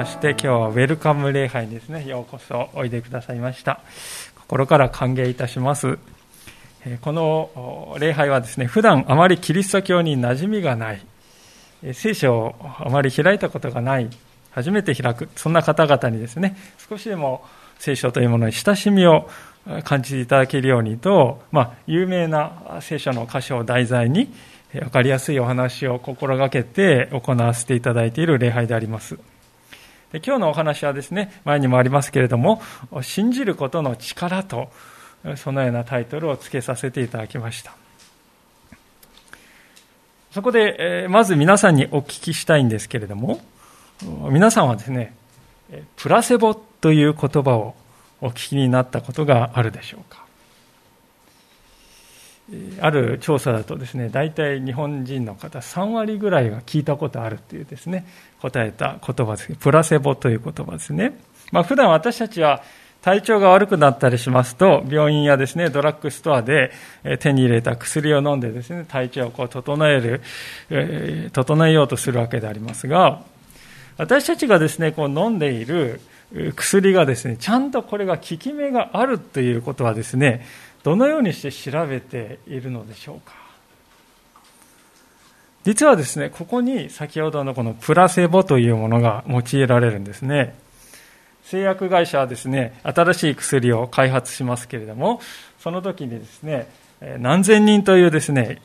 まして今日はウェルカム礼拝ですね。ようこそおいでくださいました。心から歓迎いたします。この礼拝はですね普段あまりキリスト教に馴染みがない。聖書をあまり開いたことがない。初めて開く。そんな方々にですね少しでも聖書というものに親しみを感じていただけるようにと、まあ、有名な聖書の箇所を題材に分かりやすいお話を心がけて行わせていただいている礼拝であります。で今日のお話はですね、前にもありますけれども、信じることの力と、そのようなタイトルを付けさせていただきました。そこで、まず皆さんにお聞きしたいんですけれども、皆さんはですね、プラセボという言葉をお聞きになったことがあるでしょうか？ある調査だとですね大体日本人の方3割ぐらいが聞いたことあるというですね答えた言葉ですプラセボという言葉ですね、まあ、普段私たちは体調が悪くなったりしますと病院やですねドラッグストアで手に入れた薬を飲んでですね体調をこう整える、整えようとするわけでありますが私たちがですねこう飲んでいる薬がですねちゃんとこれが効き目があるということはですねどのようにして調べているのでしょうか？実はですねここに先ほどのこのプラセボというものが用いられるんですね。製薬会社はですね新しい薬を開発しますけれどもその時にですね何千人というですね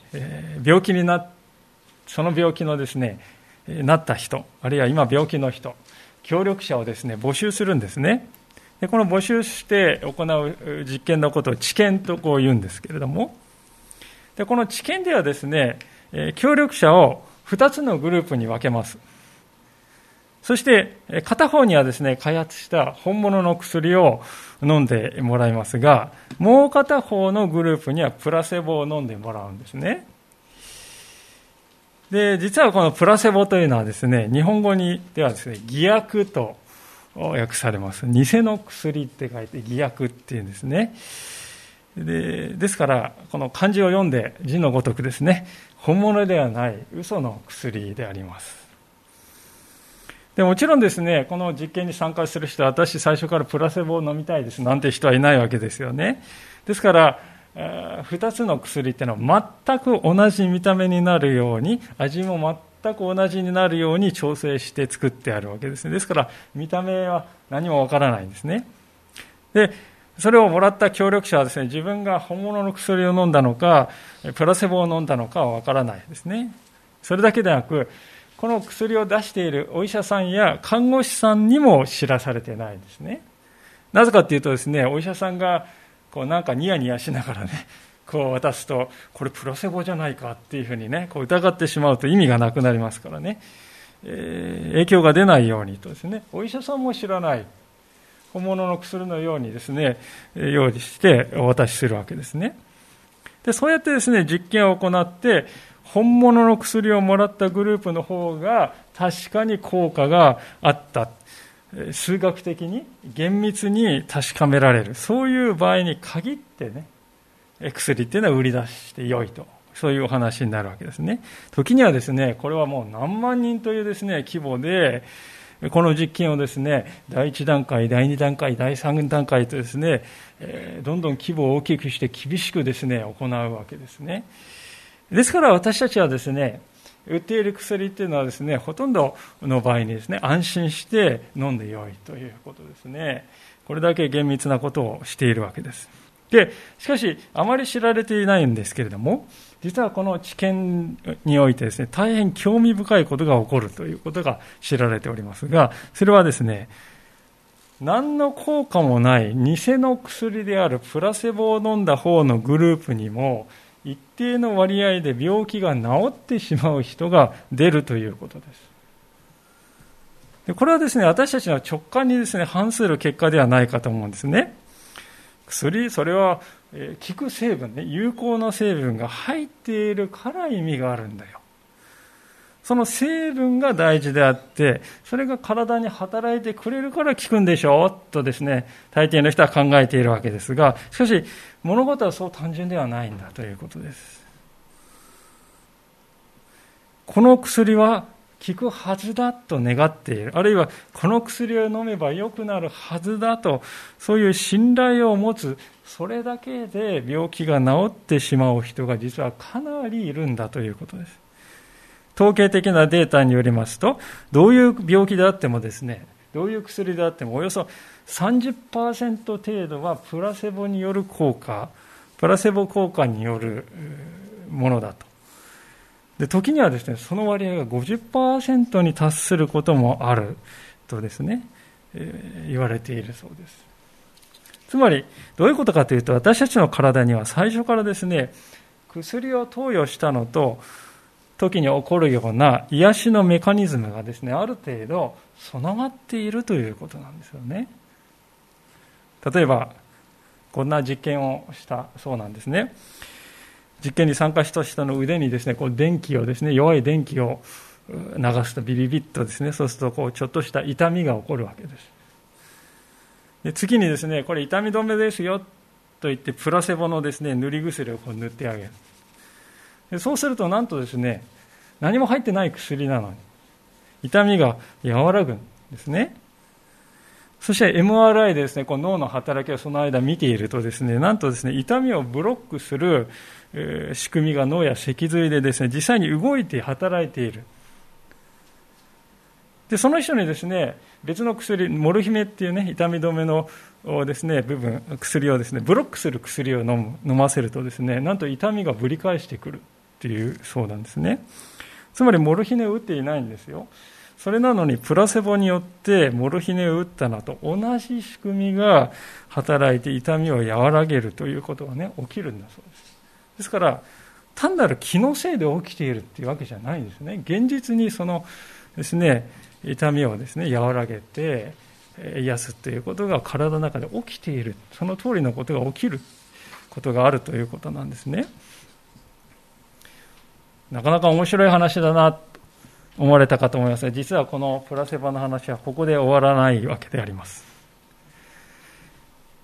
病気になその病気のですねなった人あるいは今病気の人協力者をですね募集するんですね。でこの募集して行う実験のことを治験とこう言うんですけれども。でこの治験ではですね協力者を2つのグループに分けます。そして片方にはですね開発した本物の薬を飲んでもらいますがもう片方のグループにはプラセボを飲んでもらうんですね。で実はこのプラセボというのはですね日本語にではですね偽薬と訳されます。偽の薬って書いて偽薬っていうんですね。でですから、この漢字を読んで字のごとくですね、本物ではない嘘の薬であります。でもちろんですね、この実験に参加する人は、私最初からプラセボを飲みたいですなんて人はいないわけですよね。ですから、2つの薬っていうのは全く同じ見た目になるように、味も全く同じになるように調整して作ってあるわけですね。ですから、見た目は何もわからないんですね。で、それをもらった協力者はですね、自分が本物の薬を飲んだのか、プラセボを飲んだのかはわからないですね。それだけでなく、この薬を出しているお医者さんや看護師さんにも知らされてないんですね。なぜかというとですね、お医者さんがこうなんかニヤニヤしながらね、こう渡すと、これプラセボじゃないかっていうふうにね、こう疑ってしまうと意味がなくなりますからね、えー、影響が出ないようにとですね、お医者さんも知らない、本物の薬のようにですね、用意してお渡しするわけですね。で、そうやってですね、実験を行って、本物の薬をもらったグループの方が確かに効果があった。数学的に厳密に確かめられる。そういう場合に限ってね、薬っていうのは売り出して良いと。そういうお話になるわけですね。時にはですね、これはもう何万人というですね、規模で、この実験をですね、第1段階、第2段階、第3段階とですね、えどんどん規模を大きくして厳しくですね、行うわけですね。ですから私たちはですね、売っている薬っていうのはですね、ほとんどの場合にですね、安心して飲んでよいということですね。これだけ厳密なことをしているわけです。で、しかし、あまり知られていないんですけれども、実はこの治験においてですね、大変興味深いことが起こるということが知られておりますが、それはですね、何の効果もない偽の薬であるプラセボを飲んだ方のグループにも、一定の割合で病気が治ってしまう人が出るということです。でこれはですね、私たちの直感にですね、反する結果ではないかと思うんですね。薬、それは、効く成分ね、有効な成分が入っているから意味があるんだよ。その成分が大事であって、それが体に働いてくれるから効くんでしょうとですね、大抵の人は考えているわけですが、しかし、物事はそう単純ではないんだということです。この薬は効くはずだと願っている。あるいは、この薬を飲めば良くなるはずだと、そういう信頼を持つ、それだけで病気が治ってしまう人が実はかなりいるんだということです。統計的なデータによりますと、どういう病気であってもですね、どういう薬であっても、およそ30%程度はプラセボによる効果、プラセボ効果によるものだと。で時にはですね、その割合が50%に達することもあるとですね、えー、言われているそうです。つまり、どういうことかというと、私たちの体には最初からですね、薬を投与したのと、時に起こるような癒しのメカニズムがですね、ある程度備わっているということなんですよね。例えば、こんな実験をしたそうなんですね。実験に参加した人の腕にですね、こう電気をですね、弱い電気を流すとビビビッとですね、そうするとこうちょっとした痛みが起こるわけです。で次にですね、これ痛み止めですよと言ってプラセボのですね、塗り薬をこう塗ってあげる。でそうするとなんとですね何も入ってない薬なのに痛みが和らぐんですねそして MRI でですねこの脳の働きをその間見ているとですねなんとですね痛みをブロックする仕組みが脳や脊髄でですね実際に動いて働いている。でその人にですね別の薬モルヒメっていうね痛み止めのですね部分薬をですねブロックする薬を飲む飲ませるとですねなんと痛みがぶり返してくるっていうそうなんですね。つまりモルヒネを打っていないんですよ。それなのにプラセボによってモルヒネを打ったのと同じ仕組みが働いて痛みを和らげるということがね起きるんだそうです。ですから単なる気のせいで起きているっていうわけじゃないんですね。現実にそのですね痛みをですね和らげて癒すということが体の中で起きている。その通りのことが起きることがあるということなんですね。なかなか面白い話だな。思われたかと思いますが、実はこのプラセバの話はここで終わらないわけであります。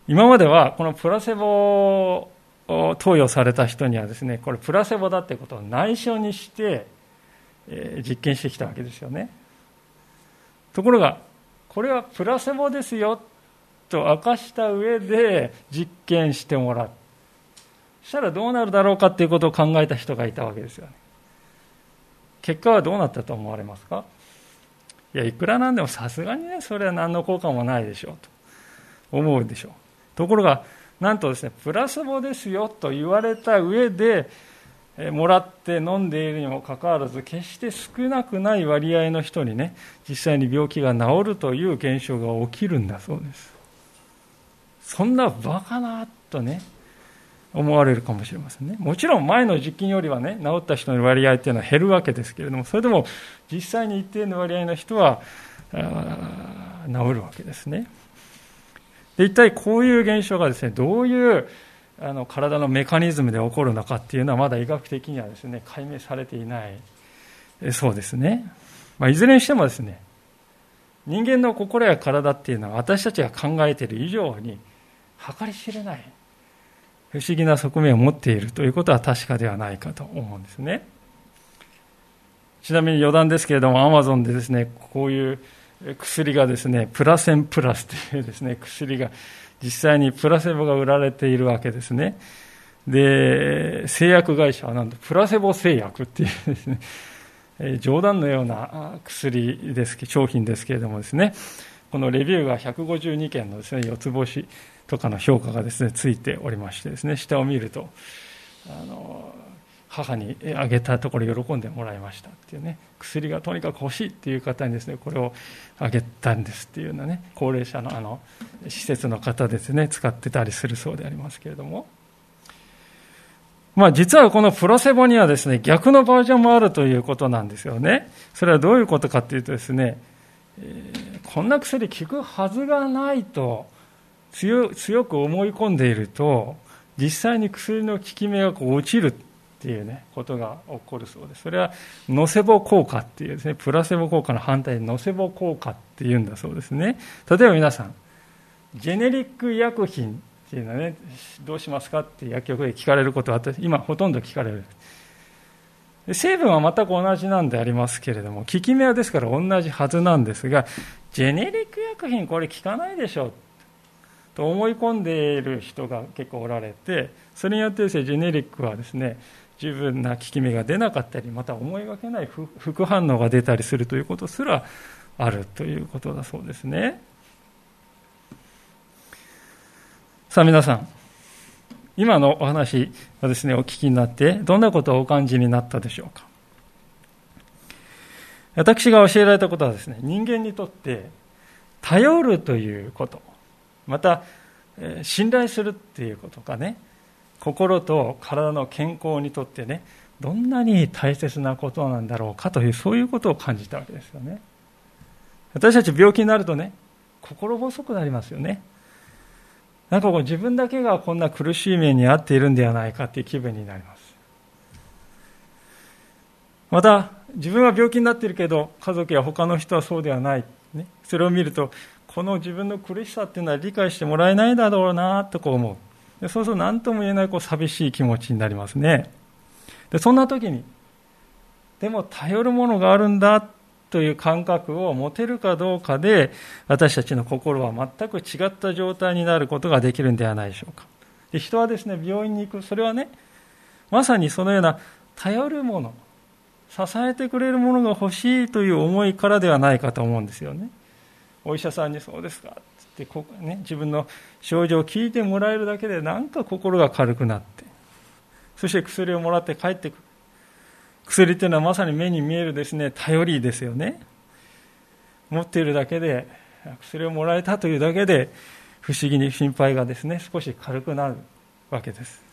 今まではこのプラセボを投与された人にはですね、これプラセボだってことを内緒にして、実験してきたわけですよね。ところが、これはプラセボですよと明かした上で実験してもらう。したらどうなるだろうかっていうことを考えた人がいたわけですよね。結果はどうなったと思われますか？いや、いくらなんでもさすがにね、それは何の効果もないでしょうと思うでしょう。ところが、なんとですね、プラスボですよと言われた上で、もらって飲んでいるにもかかわらず、決して少なくない割合の人にね、実際に病気が治るという現象が起きるんだそうです。そんなバカなとね、思われるかもしれませんね。もちろん前の実験よりはね、治った人の割合っていうのは減るわけですけれども、それでも実際に一定の割合の人は治るわけですね。で一体こういう現象がですね、どういうあの体のメカニズムで起こるのかっていうのはまだ医学的にはですね、解明されていないそうですね。まあ、いずれにしてもですね、人間の心や体っていうのは私たちが考えている以上に計り知れない不思議な側面を持っているということは確かではないかと思うんですね。ちなみに余談ですけれども、アマゾンでですね、こういう薬がですね、プラセンプラスというですね、薬が実際にプラセボが売られているわけですね。で、製薬会社はなんとプラセボ製薬っていうですね、冗談のような薬です、商品ですけれどもですね、このレビューが152件のですね、四つ星とかの評価がですねついておりましてですね下を見るとあの母にあげたところ喜んでもらいましたっていうね薬がとにかく欲しいっていう方にですねこれをあげたんですっていうようなね高齢者のあの施設の方ですね使ってたりするそうでありますけれども。まあ実はこのプロセボにはですね逆のバージョンもあるということなんですよね。それはどういうことかっていうとですねえ、こんな薬効くはずがないと強く思い込んでいると実際に薬の効き目がこう落ちるっていうねことが起こるそうです。それはノセボ効果っていうですねプラセボ効果の反対にノセボ効果っていうんだそうですね。例えば皆さんジェネリック医薬品っていうのはねどうしますかって薬局で聞かれることは今ほとんど聞かれる。成分は全く同じなんでありますけれども、効き目はですから同じはずなんですが、ジェネリック薬品これ効かないでしょう。と思い込んでいる人が結構おられて、それによってですね、ジェネリックはですね、十分な効き目が出なかったり、また思いがけない副反応が出たりするということすらあるということだそうですね。さあ皆さん、今のお話をですね、お聞きになって、どんなことをお感じになったでしょうか。私が教えられたことはですね、人間にとって頼るということ、また、信頼するっていうことがね、心と体の健康にとってね、どんなに大切なことなんだろうかという、そういうことを感じたわけですよね。私たち病気になるとね、心細くなりますよね。なんかこう自分だけがこんな苦しい目に遭っているんではないかという気分になります。また、自分は病気になっているけど、家族や他の人はそうではない。ね、それを見ると、この自分の苦しさっていうのは理解してもらえないだろうなとこう思う。でそうすると何とも言えないこう寂しい気持ちになりますね。でそんな時に、でも頼るものがあるんだという感覚を持てるかどうかで、私たちの心は全く違った状態になることができるんではないでしょうか。で人はですね、病院に行く、それはね、まさにそのような頼るもの、支えてくれるものが欲しいという思いからではないかと思うんですよね。お医者さんにそうですかってこね、自分の症状を聞いてもらえるだけでなんか心が軽くなって、そして薬をもらって帰ってくる。薬っていうのはまさに目に見えるですね、頼りですよね。持っているだけで、薬をもらえたというだけで、不思議に心配がですね、少し軽くなるわけです。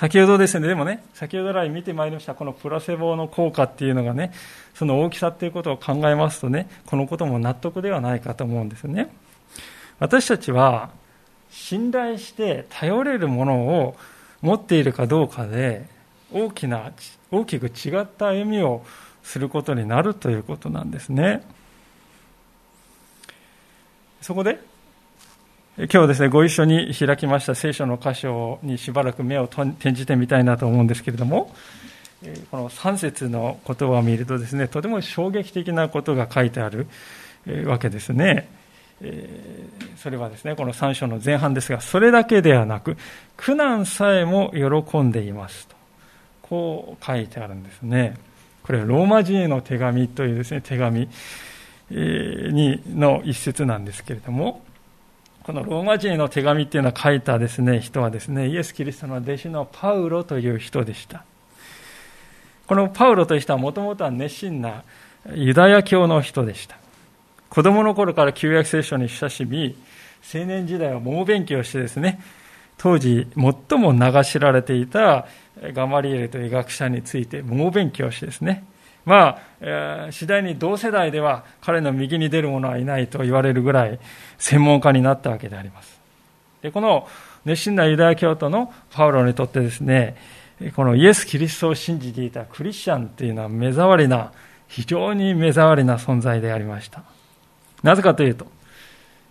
先ほどですね、でもね、先ほど来見てまいりました、このプラセボの効果っていうのがね、その大きさっていうことを考えますとね、このことも納得ではないかと思うんですよね。私たちは、信頼して頼れるものを持っているかどうかで、大きな大きく違った歩みをすることになるということなんですね。そこで、今日ですね、ご一緒に開きました聖書の箇所にしばらく目を転じてみたいなと思うんですけれども、この3節の言葉を見るとですね、とても衝撃的なことが書いてあるわけですね。それはですね、この3章の前半ですが、それだけではなく、苦難さえも喜んでいますと。こう書いてあるんですね。これはローマ人への手紙というですね、手紙にの一節なんですけれども、このローマ人への手紙っていうのを書いたですね、人はですね、イエス・キリストの弟子のパウロという人でした。このパウロという人はもともとは熱心なユダヤ教の人でした。子供の頃から旧約聖書に親しみ、青年時代は猛勉強してですね、当時最も名が知られていたガマリエルという学者について猛勉強してですね、まあ、えー、次第に同世代では彼の右に出る者はいないと言われるぐらい専門家になったわけであります。でこの熱心なユダヤ教徒のパウロにとってですね、このイエス・キリストを信じていたクリスチャンっていうのは目障りな、非常に目障りな存在でありました。なぜかというと、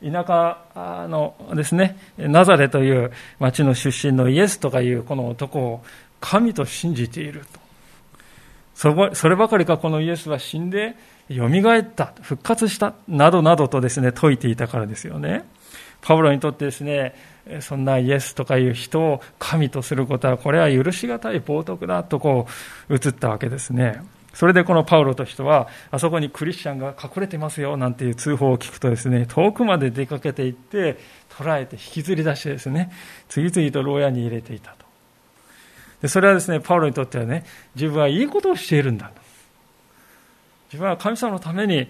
田舎のですね、ナザレという町の出身のイエスとかいうこの男を神と信じていると。そればかりかこのイエスは死んで蘇った、復活した、などなどとですね、説いていたからですよね。パブロにとってですね、そんなイエスとかいう人を神とすることは、これは許し難い冒涜だとこう、映ったわけですね。それでこのパウロと人は、あそこにクリスチャンが隠れてますよなんていう通報を聞くとですね、遠くまで出かけていって、捕らえて引きずり出してですね、次々と牢屋に入れていたと。でそれはですね、パウロにとってはね、自分はいいことをしているんだ。自分は神様のために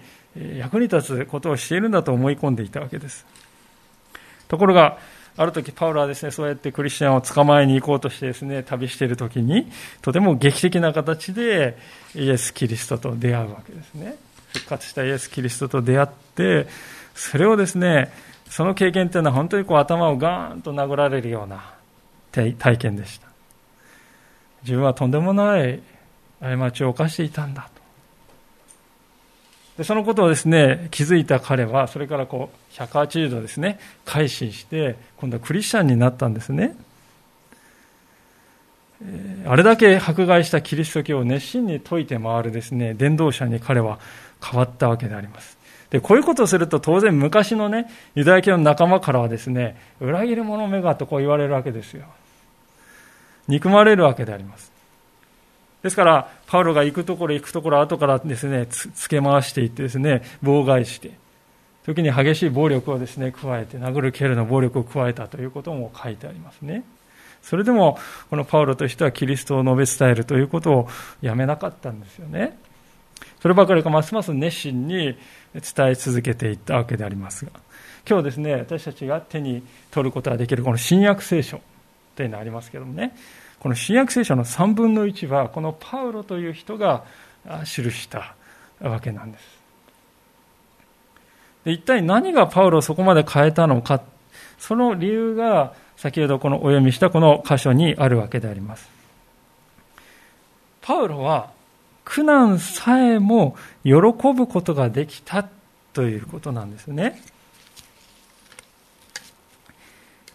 役に立つことをしているんだと思い込んでいたわけです。ところが、ある時パウロはですね、そうやってクリスチャンを捕まえに行こうとしてですね、旅している時に、とても劇的な形でイエス・キリストと出会うわけですね。復活したイエス・キリストと出会って、それをですね、その経験っていうのは本当にこう頭をガーンと殴られるような体験でした。自分はとんでもない過ちを犯していたんだと。でそのことをですね、気づいた彼は、それからこう、180度ですね、改心して、今度はクリスチャンになったんですね。あれだけ迫害したキリスト教を熱心に説いて回るですね、伝道者に彼は変わったわけであります。で、こういうことをすると当然昔のね、ユダヤ教の仲間からはですね、裏切り者めがとこう言われるわけですよ。憎まれるわけであります。ですから、パウロが行くところ行くところ後からですね、つけ回していってですね、妨害して、時に激しい暴力をですね、加えて、殴る蹴るの暴力を加えたということも書いてありますね。それでも、このパウロとしてはキリストを述べ伝えるということをやめなかったんですよね。そればかりかますます熱心に伝え続けていったわけでありますが、今日ですね、私たちが手に取ることができるこの新約聖書というのがありますけどもね、この新約聖書の3分の1はこのパウロという人が記したわけなんです。で一体何がパウロをそこまで変えたのかその理由が先ほどこのお読みしたこの箇所にあるわけであります。パウロは苦難さえも喜ぶことができたということなんですね。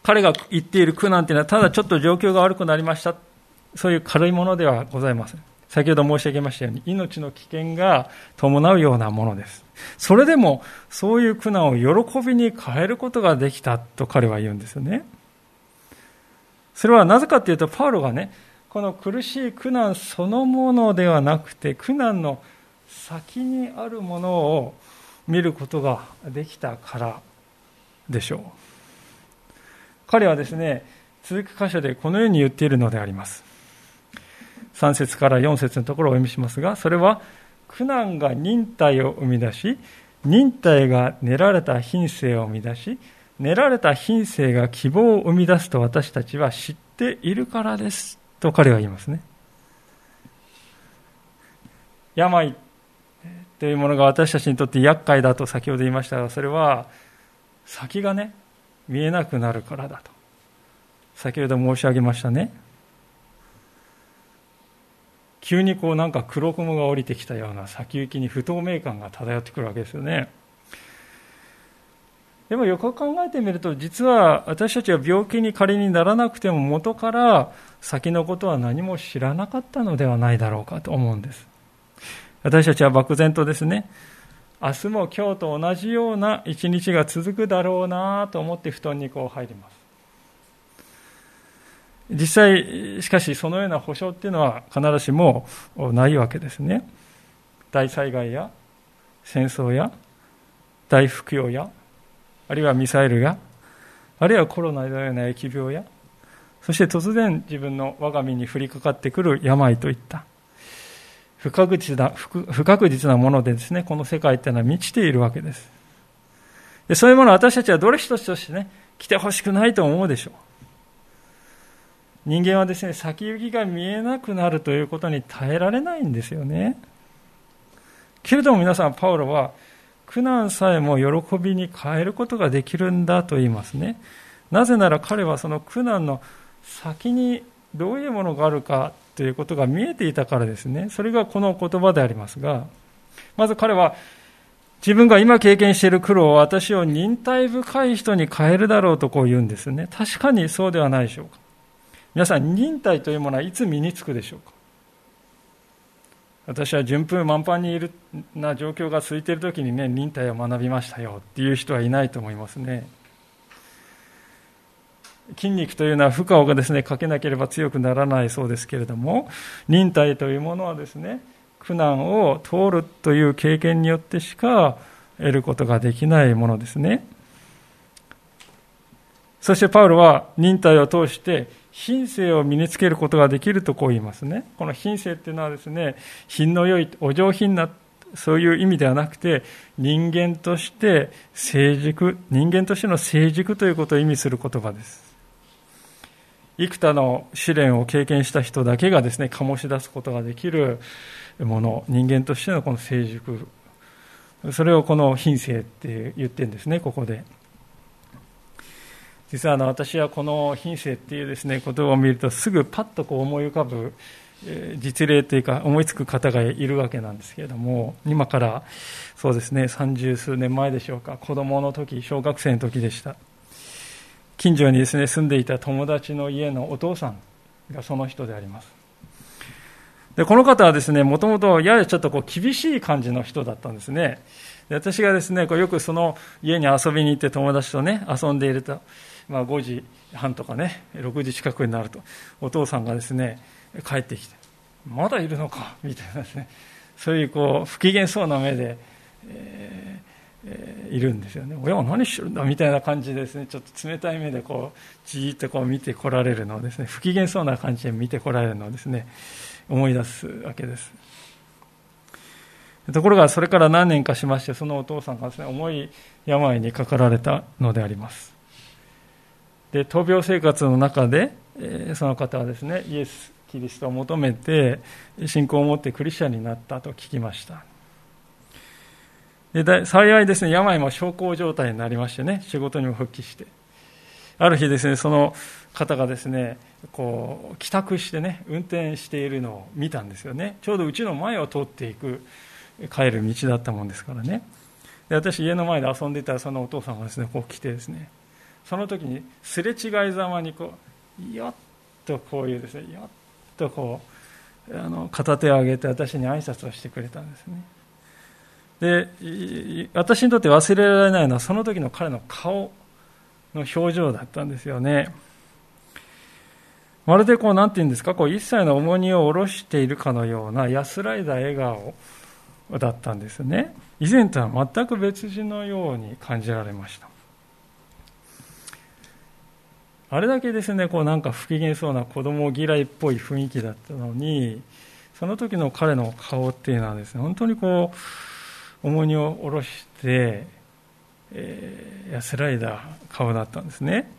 彼が言っている苦難というのは、ただちょっと状況が悪くなりました。そういう軽いものではございません。先ほど申し上げましたように、命の危険が伴うようなものです。それでも、そういう苦難を喜びに変えることができたと彼は言うんですよね。それはなぜかというと、パウロがね、この苦しい苦難そのものではなくて、苦難の先にあるものを見ることができたからでしょう。彼はですね、続く箇所でこのように言っているのであります。3節から4節のところをお読みしますが、それは、苦難が忍耐を生み出し、忍耐が練られた品性を生み出し、練られた品性が希望を生み出すと私たちは知っているからです。と彼は言いますね。病というものが私たちにとって厄介だと先ほど言いましたが、それは先がね、見えなくなるからだと。先ほど申し上げましたね。急にこうなんか黒雲が降りてきたような先行きに不透明感が漂ってくるわけですよね。でもよく考えてみると実は私たちは病気に仮にならなくても元から先のことは何も知らなかったのではないだろうかと思うんです。私たちは漠然とですね明日も今日と同じような一日が続くだろうなと思って布団にこう入ります。実際、しかしそのような保証っていうのは必ずしもないわけですね。大災害や戦争や大不況や、あるいはミサイルや、あるいはコロナのような疫病や、そして突然自分の我が身に降りかかってくる病といった、不確実な、不確実なものでですね、この世界っていうのは満ちているわけです。でそういうものを私たちはどれ一つとしてね、来てほしくないと思うでしょう。人間はですね、先行きが見えなくなるということに耐えられないんですよね。けれども皆さん、パウロは、苦難さえも喜びに変えることができるんだと言いますね。なぜなら彼はその苦難の先にどういうものがあるかということが見えていたからですね。それがこの言葉でありますが、まず彼は自分が今経験している苦労を私を忍耐深い人に変えるだろうとこう言うんですね。確かにそうではないでしょうか。皆さん、忍耐というものはいつ身につくでしょうか私は順風満帆にいるな状況が続いている時にね、忍耐を学びましたよっていう人はいないと思いますね。筋肉というのは負荷がですね、かけなければ強くならないそうですけれども、忍耐というものはですね、苦難を通るという経験によってしか得ることができないものですね。そしてパウロは忍耐を通して品性を身につけることができるとこう言いますね。この品性っていうのはですね、品の良い、お上品な、そういう意味ではなくて、人間として成熟、人間としての成熟ということを意味する言葉です。幾多の試練を経験した人だけがですね、醸し出すことができるもの、人間としてのこの成熟。それをこの品性って言ってるんですね、ここで。実はあの私はこの品性っていうですね、言葉を見るとすぐパッとこう思い浮かぶ実例というか思いつく方がいるわけなんですけれども、今からそうですね、三十数年前でしょうか、子供の時、小学生の時でした。近所にですね、住んでいた友達の家のお父さんがその人であります。で、この方はですね、もともとややちょっとこう厳しい感じの人だったんですね。で私がですね、こうよくその家に遊びに行って友達とね、遊んでいると、まあ5時半とかね、6時近くになると、お父さんがですね、帰ってきて、まだいるのか、みたいなですね、そういうこう、不機嫌そうな目で、えいるんですよね。親は何してるんだ？みたいな感じでですね、ちょっと冷たい目でこう、じーっとこう見てこられるのをですね、不機嫌そうな感じで見てこられるのをですね、思い出すわけです。ところが、それから何年かしまして、そのお父さんがですね、重い病にかかられたのであります。で、闘病生活の中で、えー、その方はですね、イエス・キリストを求めて、信仰を持ってクリスチャンになったと聞きました。で幸いですね、病も小康状態になりましてね、仕事にも復帰して。ある日ですね、その方がですね、こう帰宅してね運転しているのを見たんですよね。ちょうどうちの前を通っていく帰る道だったもんですからね。で私家の前で遊んでいたらそのお父さんがですねこう来てですねその時にすれ違いざまにこうよっとこういうですねよっとこうあの片手を上げて私に挨拶をしてくれたんですね。で私にとって忘れられないのはその時の彼の顔の表情だったんですよねまるでこう、なんて言うんですか、こう、一切の重荷を下ろしているかのような安らいだ笑顔だったんですね。以前とは全く別人のように感じられました。あれだけですね、こうなんか不機嫌そうな子供嫌いっぽい雰囲気だったのに、その時の彼の顔っていうのはですね、本当にこう、重荷を下ろして、えー、安らいだ顔だったんですね。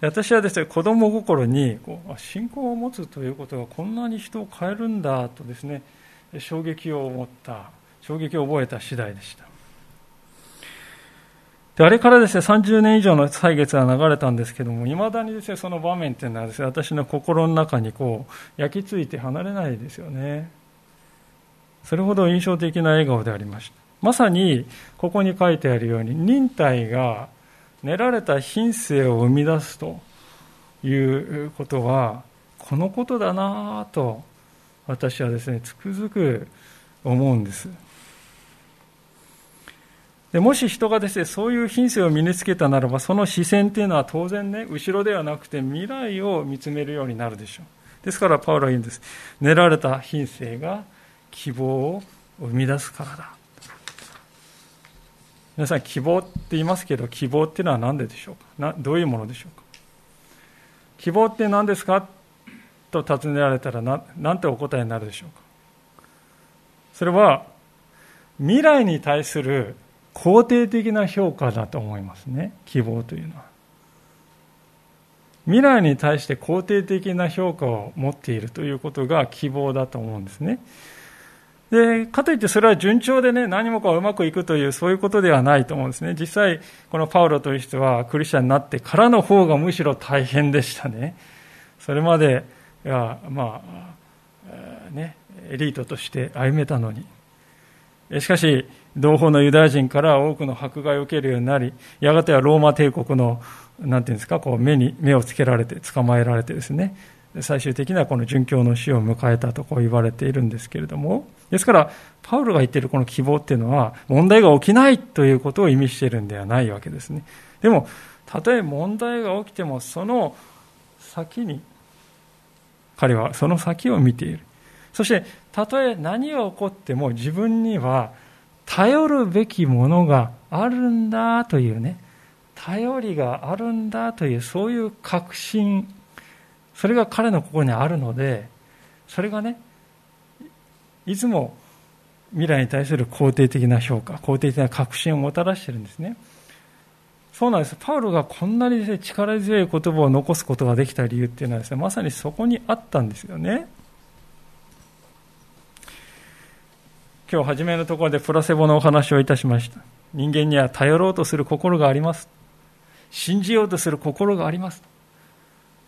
私はですね、子供心にこう信仰を持つということがこんなに人を変えるんだとですね、衝撃を持った、衝撃を覚えた次第でした。であれからですね、30年以上の歳月が流れたんですけども、いまだにですね、その場面っていうのはですね、私の心の中にこう、焼き付いて離れないですよね。それほど印象的な笑顔でありました。まさに、ここに書いてあるように、忍耐が練られた品性を生み出すということはこのことだなと私はですねつくづく思うんです。でもし人がですねそういう品性を身につけたならばその視線というのは当然ね後ろではなくて未来を見つめるようになるでしょう。ですからパウロは言うんです。練られた品性が希望を生み出すからだ。皆さん希望って言いますけど希望っていうのは何ででしょうか？などういうものでしょうか？希望って何ですか？と尋ねられたら何てお答えになるでしょうか？それは未来に対する肯定的な評価だと思いますね。希望というのは。未来に対して肯定的な評価を持っているということが希望だと思うんですね。で、かといってそれは順調でね、何もかうまくいくという、そういうことではないと思うんですね。実際、このパウロという人はクリスチャンになってからの方がむしろ大変でしたね。それまでは、まあ、ね、エリートとして歩めたのに。しかし、同胞のユダヤ人から多くの迫害を受けるようになり、やがてはローマ帝国の、なんていうんですか、こう目に、目をつけられて、捕まえられてですね、最終的にはこの殉教の死を迎えたとこう言われているんですけれども、ですから、パウロが言っているこの希望っていうのは、問題が起きないということを意味しているんではないわけですね。でも、たとえ問題が起きても、その先に、彼はその先を見ている。そして、たとえ何が起こっても自分には頼るべきものがあるんだというね、頼りがあるんだという、そういう確信、それが彼の心にあるので、それがね、いつも未来に対する肯定的な評価、肯定的な確信をもたらしているんですね。そうなんです。パウロがこんなにです、ね、力強い言葉を残すことができた理由っていうのはですね、まさにそこにあったんですよね。今日初めのところでプラセボのお話をいたしました。人間には頼ろうとする心があります。信じようとする心があります。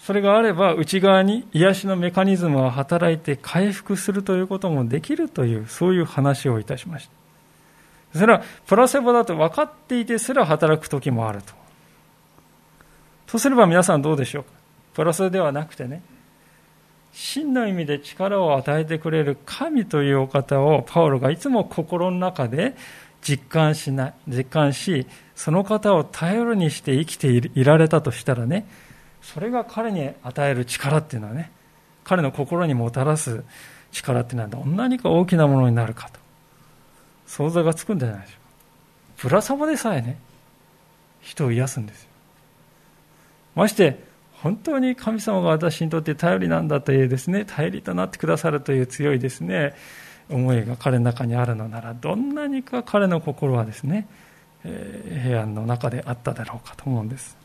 それがあれば内側に癒しのメカニズムが働いて回復するということもできるというそういう話をいたしました。それはプラセボだと分かっていてすら働く時もあると。とすれば皆さんどうでしょうか？プラスではなくてね真の意味で力を与えてくれる神というお方をパウロがいつも心の中で実感しない実感しその方を頼りにして生きていられたとしたらねそれが彼に与える力っていうのはね彼の心にもたらす力っていうのはどんなにか大きなものになるかと。想像がつくんじゃないでしょう。かぶらさまでさえね人を癒すんですよ。まして本当に神様が私にとって頼りなんだというですね頼りとなってくださるという強いですね思いが彼の中にあるのならどんなにか彼の心はですね、平安の中であっただろうかと思うんです。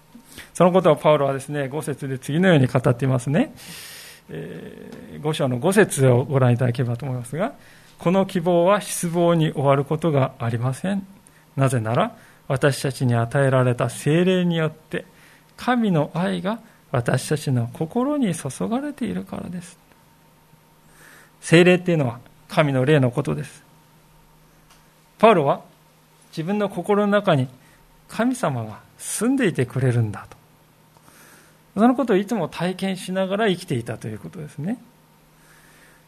そのことをパウロはですね、5節で次のように語っていますね。えー、5章の5節をご覧いただければと思いますが、この希望は失望に終わることがありません。なぜなら、私たちに与えられた精霊によって、神の愛が私たちの心に注がれているからです。精霊っていうのは神の霊のことです。パウロは自分の心の中に神様が住んでいてくれるんだと。そのことをいつも体験しながら生きていたということですね。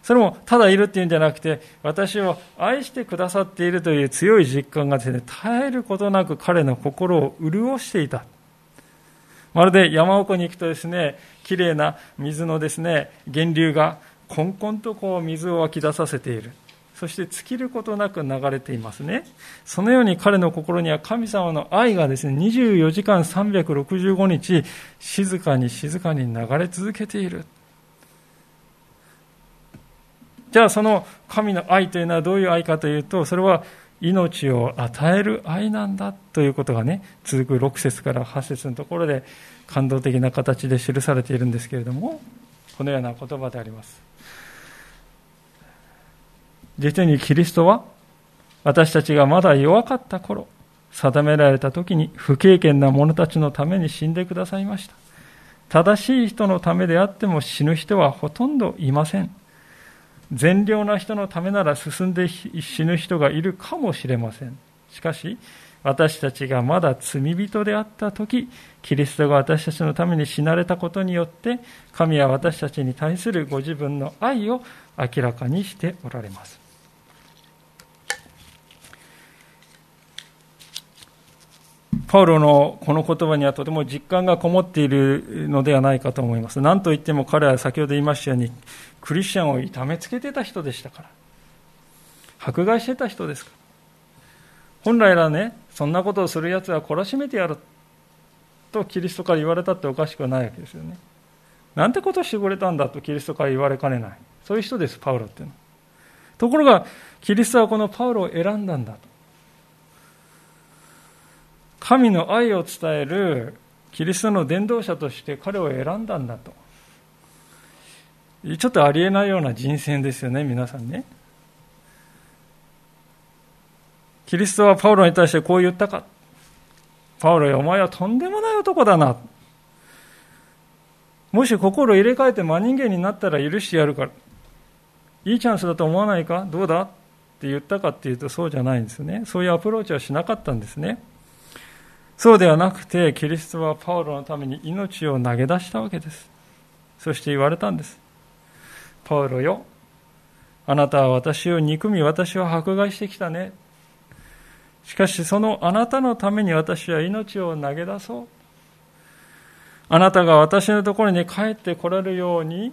それもただいるっていうんじゃなくて、私を愛してくださっているという強い実感がですね、絶えることなく彼の心を潤していた。まるで山奥に行くとですね、綺麗な水のですね、源流がこんこんとこう水を湧き出させている。そして尽きることなく流れていますね。そのように彼の心には神様の愛がですね、24時間365日、静かに静かに流れ続けている。じゃあその神の愛というのはどういう愛かというと、それは命を与える愛なんだということがね、続く6節から8節のところで感動的な形で記されているんですけれども、このような言葉であります。実にキリストは私たちがまだ弱かった頃、定められた時に不経験な者たちのために死んでくださいました。正しい人のためであっても死ぬ人はほとんどいません。善良な人のためなら進んで死ぬ人がいるかもしれません。しかし、私たちがまだ罪人であった時、キリストが私たちのために死なれたことによって、神は私たちに対するご自分の愛を明らかにしておられます。パウロのこの言葉にはとても実感がこもっているのではないかと思います。何といっても彼は先ほど言いましたように、クリスチャンを痛めつけてた人でしたから。迫害してた人ですから。本来はね、そんなことをする奴は懲らしめてやるとキリストから言われたっておかしくはないわけですよね。なんてことしてくれたんだとキリストから言われかねない。そういう人です、パウロっていうのは。ところが、キリストはこのパウロを選んだんだと。神の愛を伝えるキリストの伝道者として彼を選んだんだと。ちょっとありえないような人選ですよね、皆さんね。キリストはパウロに対してこう言ったか。パウロよ、お前はとんでもない男だな。もし心を入れ替えて真人間になったら許してやるから。いいチャンスだと思わないか？どうだ？って言ったかっていうとそうじゃないんですね。そういうアプローチはしなかったんですね。そうではなくて、キリストはパウロのために命を投げ出したわけです。そして言われたんです。パウロよ、あなたは私を憎み、私を迫害してきたね。しかし、そのあなたのために私は命を投げ出そう。あなたが私のところに帰ってこられるように、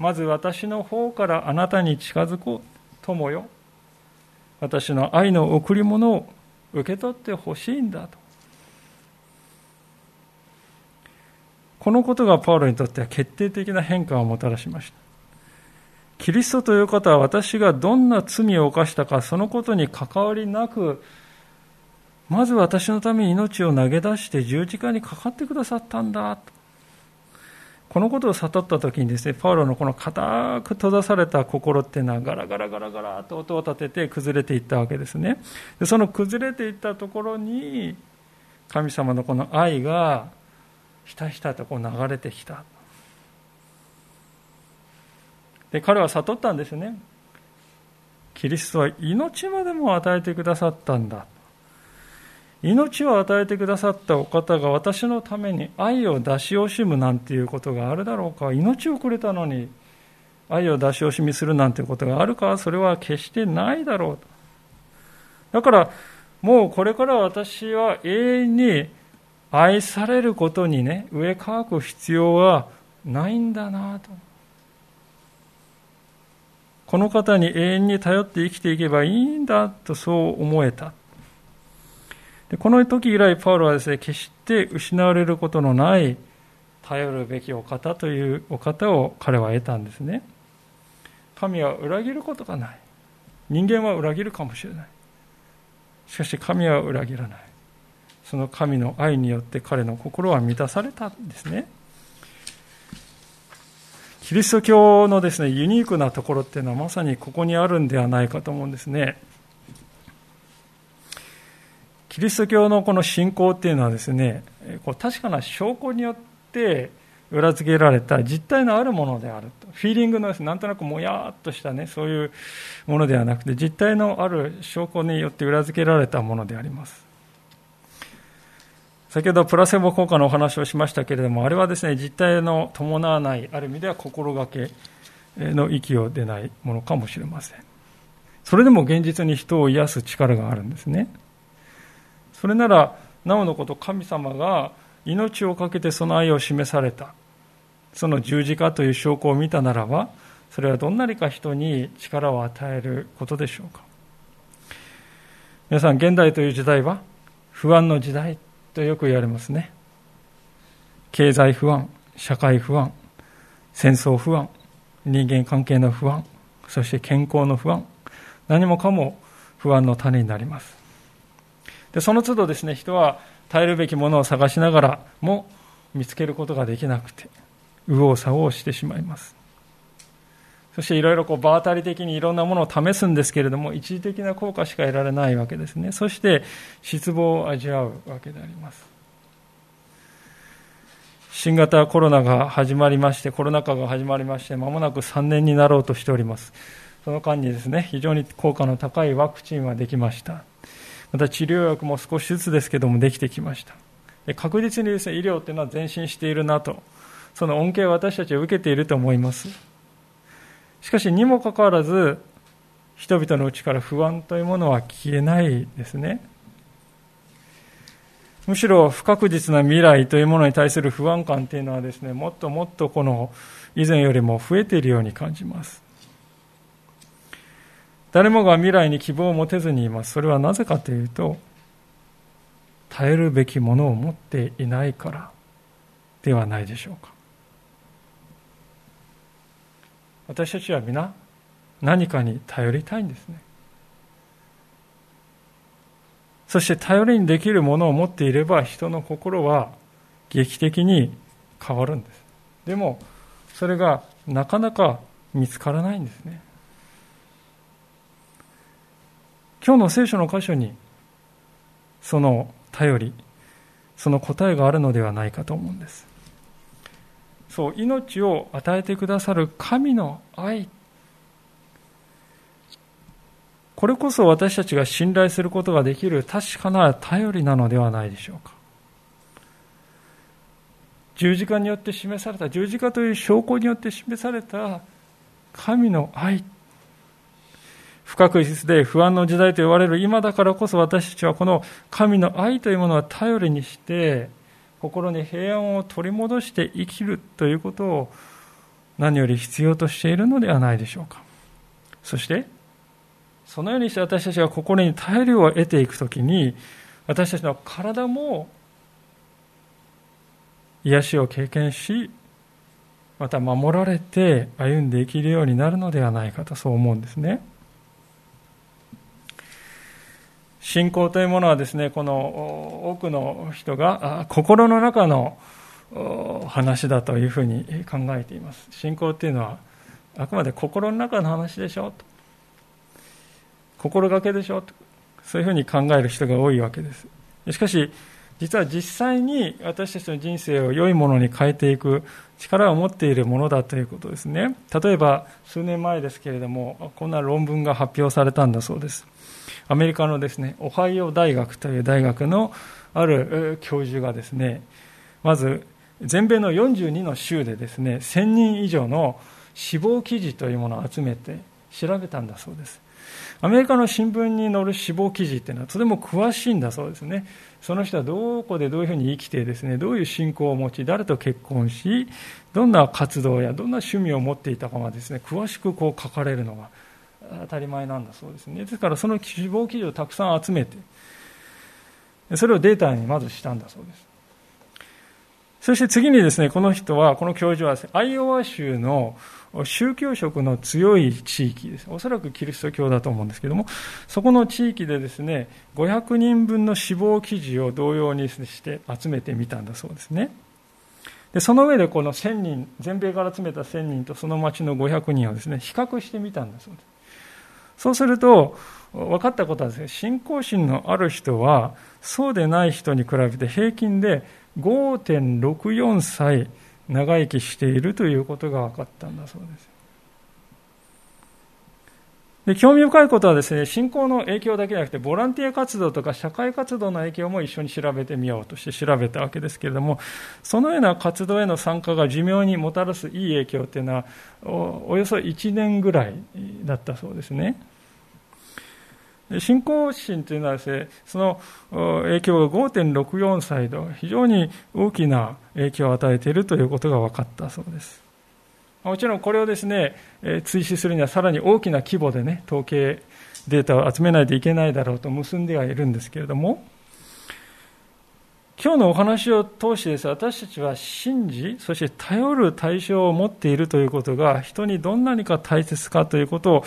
まず私の方からあなたに近づこう。友よ。私の愛の贈り物を受け取ってほしいんだと。このことがパウロにとっては決定的な変化をもたらしました。キリストという方は私がどんな罪を犯したかそのことに関わりなく、まず私のために命を投げ出して十字架にかかってくださったんだと。このことを悟った時にですねパウロのこの固く閉ざされた心っていうのはガラガラガラガラと音を立てて崩れていったわけですねでその崩れていったところに神様のこの愛がひたひたとこう流れてきた。で彼は悟ったんですね。キリストは命までも与えてくださったんだ。命を与えてくださったお方が私のために愛を出し惜しむなんていうことがあるだろうか。命をくれたのに愛を出し惜しみするなんていうことがあるか。それは決してないだろうだからもうこれから私は永遠に愛されることにね上乾く必要はないんだなとこの方に永遠に頼って生きていけばいいんだとそう思えたでこの時以来、パウロはですね、決して失われることのない頼るべきお方というお方を彼は得たんですね。神は裏切ることがない。人間は裏切るかもしれない。しかし神は裏切らない。その神の愛によって彼の心は満たされたんですね。キリスト教のですね、ユニークなところっていうのはまさにここにあるんではないかと思うんですね。キリスト教のこの信仰っていうのはですね、こう確かな証拠によって裏付けられた実体のあるものであると。フィーリングのなんとなくもやっとしたね、そういうものではなくて、実体のある証拠によって裏付けられたものであります。先ほどプラセボ効果のお話をしましたけれども、あれはですね、実体の伴わない、ある意味では心がけの息を出ないものかもしれません。それでも現実に人を癒す力があるんですね。それならなおのこと神様が命を懸けてその愛を示されたその十字架という証拠を見たならばそれはどんなにか人に力を与えることでしょうか皆さん現代という時代は不安の時代とよく言われますね。経済不安社会不安戦争不安人間関係の不安そして健康の不安何もかも不安の種になります。でその都度ですね人は耐えるべきものを探しながらも見つけることができなくて右往左往してしまいます。そしていろいろこう場当たり的にいろんなものを試すんですけれども一時的な効果しか得られないわけですね。そして失望を味わうわけであります。新型コロナが始まりましてコロナ禍が始まりまして間もなく3年になろうとしております。その間にですね非常に効果の高いワクチンはできました。また治療薬も少しずつですけどもできてきました。確実にですね医療というのは前進しているなと。その恩恵を私たちは受けていると思います。しかしにもかかわらず人々のうちから不安というものは消えないですねむしろ不確実な未来というものに対する不安感というのはですねもっともっとこの以前よりも増えているように感じます誰もが未来に希望を持てずにいます。それはなぜかというと、耐えるべきものを持っていないからではないでしょうか。私たちは皆何かに頼りたいんですね。そして頼りにできるものを持っていれば人の心は劇的に変わるんです。でもそれがなかなか見つからないんですね。今日の聖書の箇所にその頼りその答えがあるのではないかと思うんですそう命を与えてくださる神の愛。これこそ私たちが信頼することができる確かな頼りなのではないでしょうか。十字架によって示された十字架という証拠によって示された神の愛。不確実で不安の時代と言われる今だからこそ私たちはこの神の愛というものを頼りにして心に平安を取り戻して生きるということを何より必要としているのではないでしょうかそしてそのようにして私たちが心に頼りを得ていくときに私たちの体も癒しを経験しまた守られて歩んで生きるようになるのではないかとそう思うんですね。信仰というものはですね、この多くの人が心の中の話だというふうに考えています。信仰っていうのはあくまで心の中の話でしょと。心がけでしょと。そういうふうに考える人が多いわけです。しかし実は実際に私たちの人生を良いものに変えていく力を持っているものだということですね。例えば数年前ですけれどもこんな論文が発表されたんだそうです。アメリカのですねオハイオ大学という大学のある教授がですねまず全米の42の州でですね1000人以上の死亡記事というものを集めて調べたんだそうです。アメリカの新聞に載る死亡記事っていうのはとても詳しいんだそうですね。その人はどこでどういうふうに生きてですねどういう信仰を持ち誰と結婚しどんな活動やどんな趣味を持っていたかがですね詳しくこう書かれるのが当たり前なんだそうですねですからその死亡記事をたくさん集めてそれをデータにまずしたんだそうですそして次にですね、この人は、この教授は、アイオワ州の宗教色の強い地域です。おそらくキリスト教だと思うんですけども、そこの地域でですね、500人分の死亡記事を同様にして集めてみたんだそうですね。でその上でこの1000人、全米から集めた1000人とその町の500人をですね、比較してみたんだそうです。そうすると、分かったことはですね、信仰心のある人は、そうでない人に比べて平均で5.64歳長生きしているということが分かったんだそうです。で興味深いことはですね、信仰の影響だけじゃなくて、ボランティア活動とか社会活動の影響も一緒に調べてみようとして調べたわけですけれども、そのような活動への参加が寿命にもたらすいい影響というのはお、およそ1年ぐらいだったそうですね。信仰心というのはですね、その影響が5.64歳と非常に大きな影響を与えているということが分かったそうです。もちろんこれをですね、追試するにはさらに大きな規模でね、統計データを集めないといけないだろうと結んではいるんですけれども、今日のお話を通してです、私たちは信じ、そして頼る対象を持っているということが人にどんなにか大切かということを、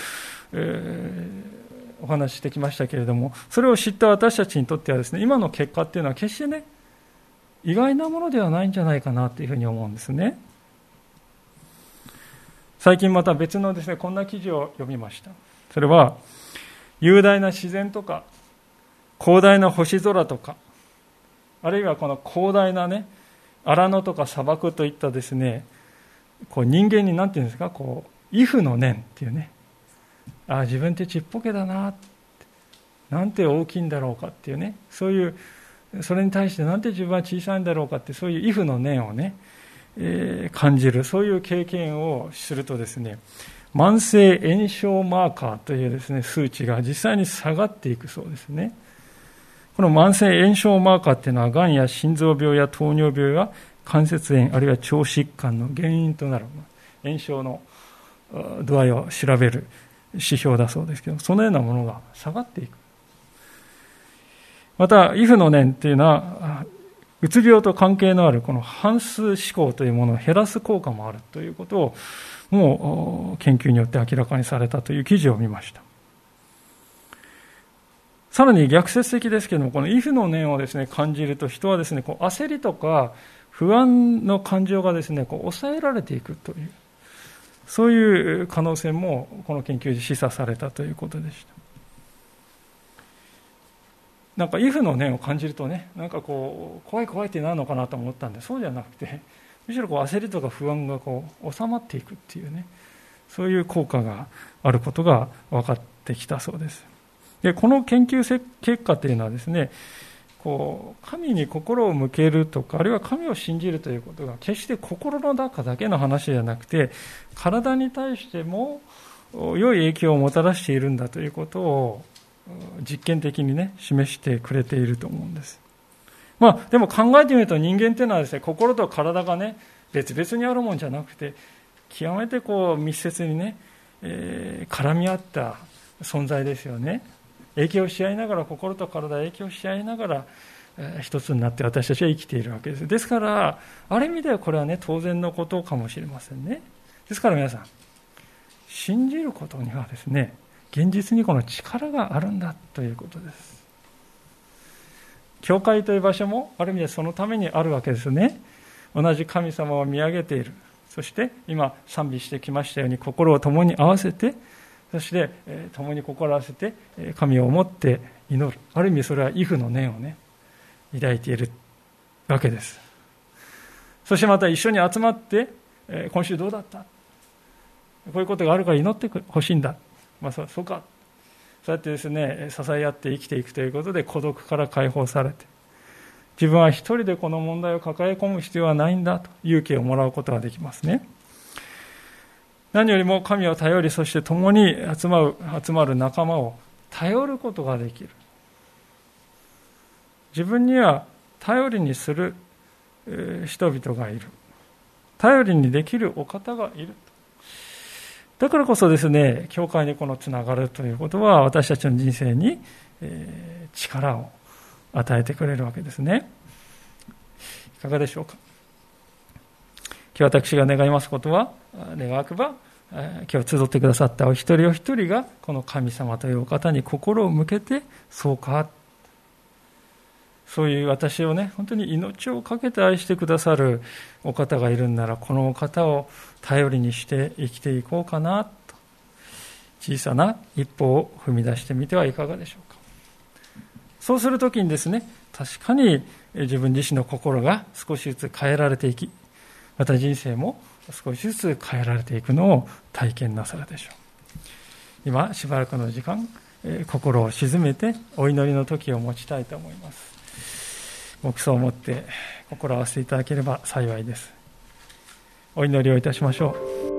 えーお話ししてきましたけれども、それを知った私たちにとってはですね、今の結果っていうのは決してね、意外なものではないんじゃないかなというふうに思うんですね。最近また別のですね、こんな記事を読みました。それは、雄大な自然とか、広大な星空とか、あるいはこの広大なね、荒野とか砂漠といったですね、こう人間に何て言うんですか、こう、畏怖の念っていうね、あ自分ってちっぽけだななんて大きいんだろうかっていうねそういうそれに対してなんて自分は小さいんだろうかってそういう畏怖の念をね、えー、感じるそういう経験をするとですね慢性炎症マーカーというですね数値が実際に下がっていくそうですね。この慢性炎症マーカーっていうのはがんや心臓病や糖尿病や関節炎あるいは腸疾患の原因となる炎症の度合いを調べる指標だそうですけど、そのようなものが下がっていく。また、イフの念っていうのは、うつ病と関係のあるこの半数思考というものを減らす効果もあるということを、もう研究によって明らかにされたという記事を見ました。さらに逆説的ですけども、このイフの念をですね、感じると人はですね、こう焦りとか不安の感情がですね、こう抑えられていくという。そういう可能性もこの研究で示唆されたということでした。なんか、イフの念を感じるとね、なんかこう、怖い怖いってなるのかなと思ったんで、そうじゃなくて、むしろこう焦りとか不安がこう収まっていくっていうね、そういう効果があることが分かってきたそうです。で、この研究結果というのはですね、こう神に心を向けるとかあるいは神を信じるということが決して心の中だけの話じゃなくて体に対しても良い影響をもたらしているんだということを実験的にね示してくれていると思うんです。まあでも考えてみると人間っていうのはですね心と体がね別々にあるもんじゃなくて極めてこう密接にね、えー、絡み合った存在ですよね。影響し合いながら心と体影響し合いながら一つになって私たちは生きているわけです。ですからある意味ではこれはね当然のことかもしれませんね。ですから皆さん信じることにはですね現実にこの力があるんだということです。教会という場所もある意味でそのためにあるわけですね。同じ神様を見上げている。そして今賛美してきましたように心を共に合わせてそして共に心を合わせて神を思って祈る。ある意味それは畏怖の念をね抱いているわけです。そしてまた一緒に集まって今週どうだった？こういうことがあるから祈ってほしいんだ、まあ、そうか。そうやってですね支え合って生きていくということで孤独から解放されて自分は一人でこの問題を抱え込む必要はないんだと勇気をもらうことができますね。何よりも神を頼りそして共に集まる集まる仲間を頼ることができる。自分には頼りにする人々がいる。頼りにできるお方がいる。だからこそですね教会にこのつながるということは私たちの人生に力を与えてくれるわけですね。いかがでしょうか？今日私が願いますことは願わくば今日集ってくださったお一人お一人がこの神様というお方に心を向けてそうかそういう私をね本当に命を懸けて愛してくださるお方がいるんならこのお方を頼りにして生きていこうかなと小さな一歩を踏み出してみてはいかがでしょうか。そうするときにですね確かに自分自身の心が少しずつ変えられていきまた人生も少しずつ変えられていくのを体験なさるでしょう。今しばらくの時間心を静めてお祈りの時を持ちたいと思います。目想を持って心を合わせていただければ幸いです。お祈りをいたしましょう。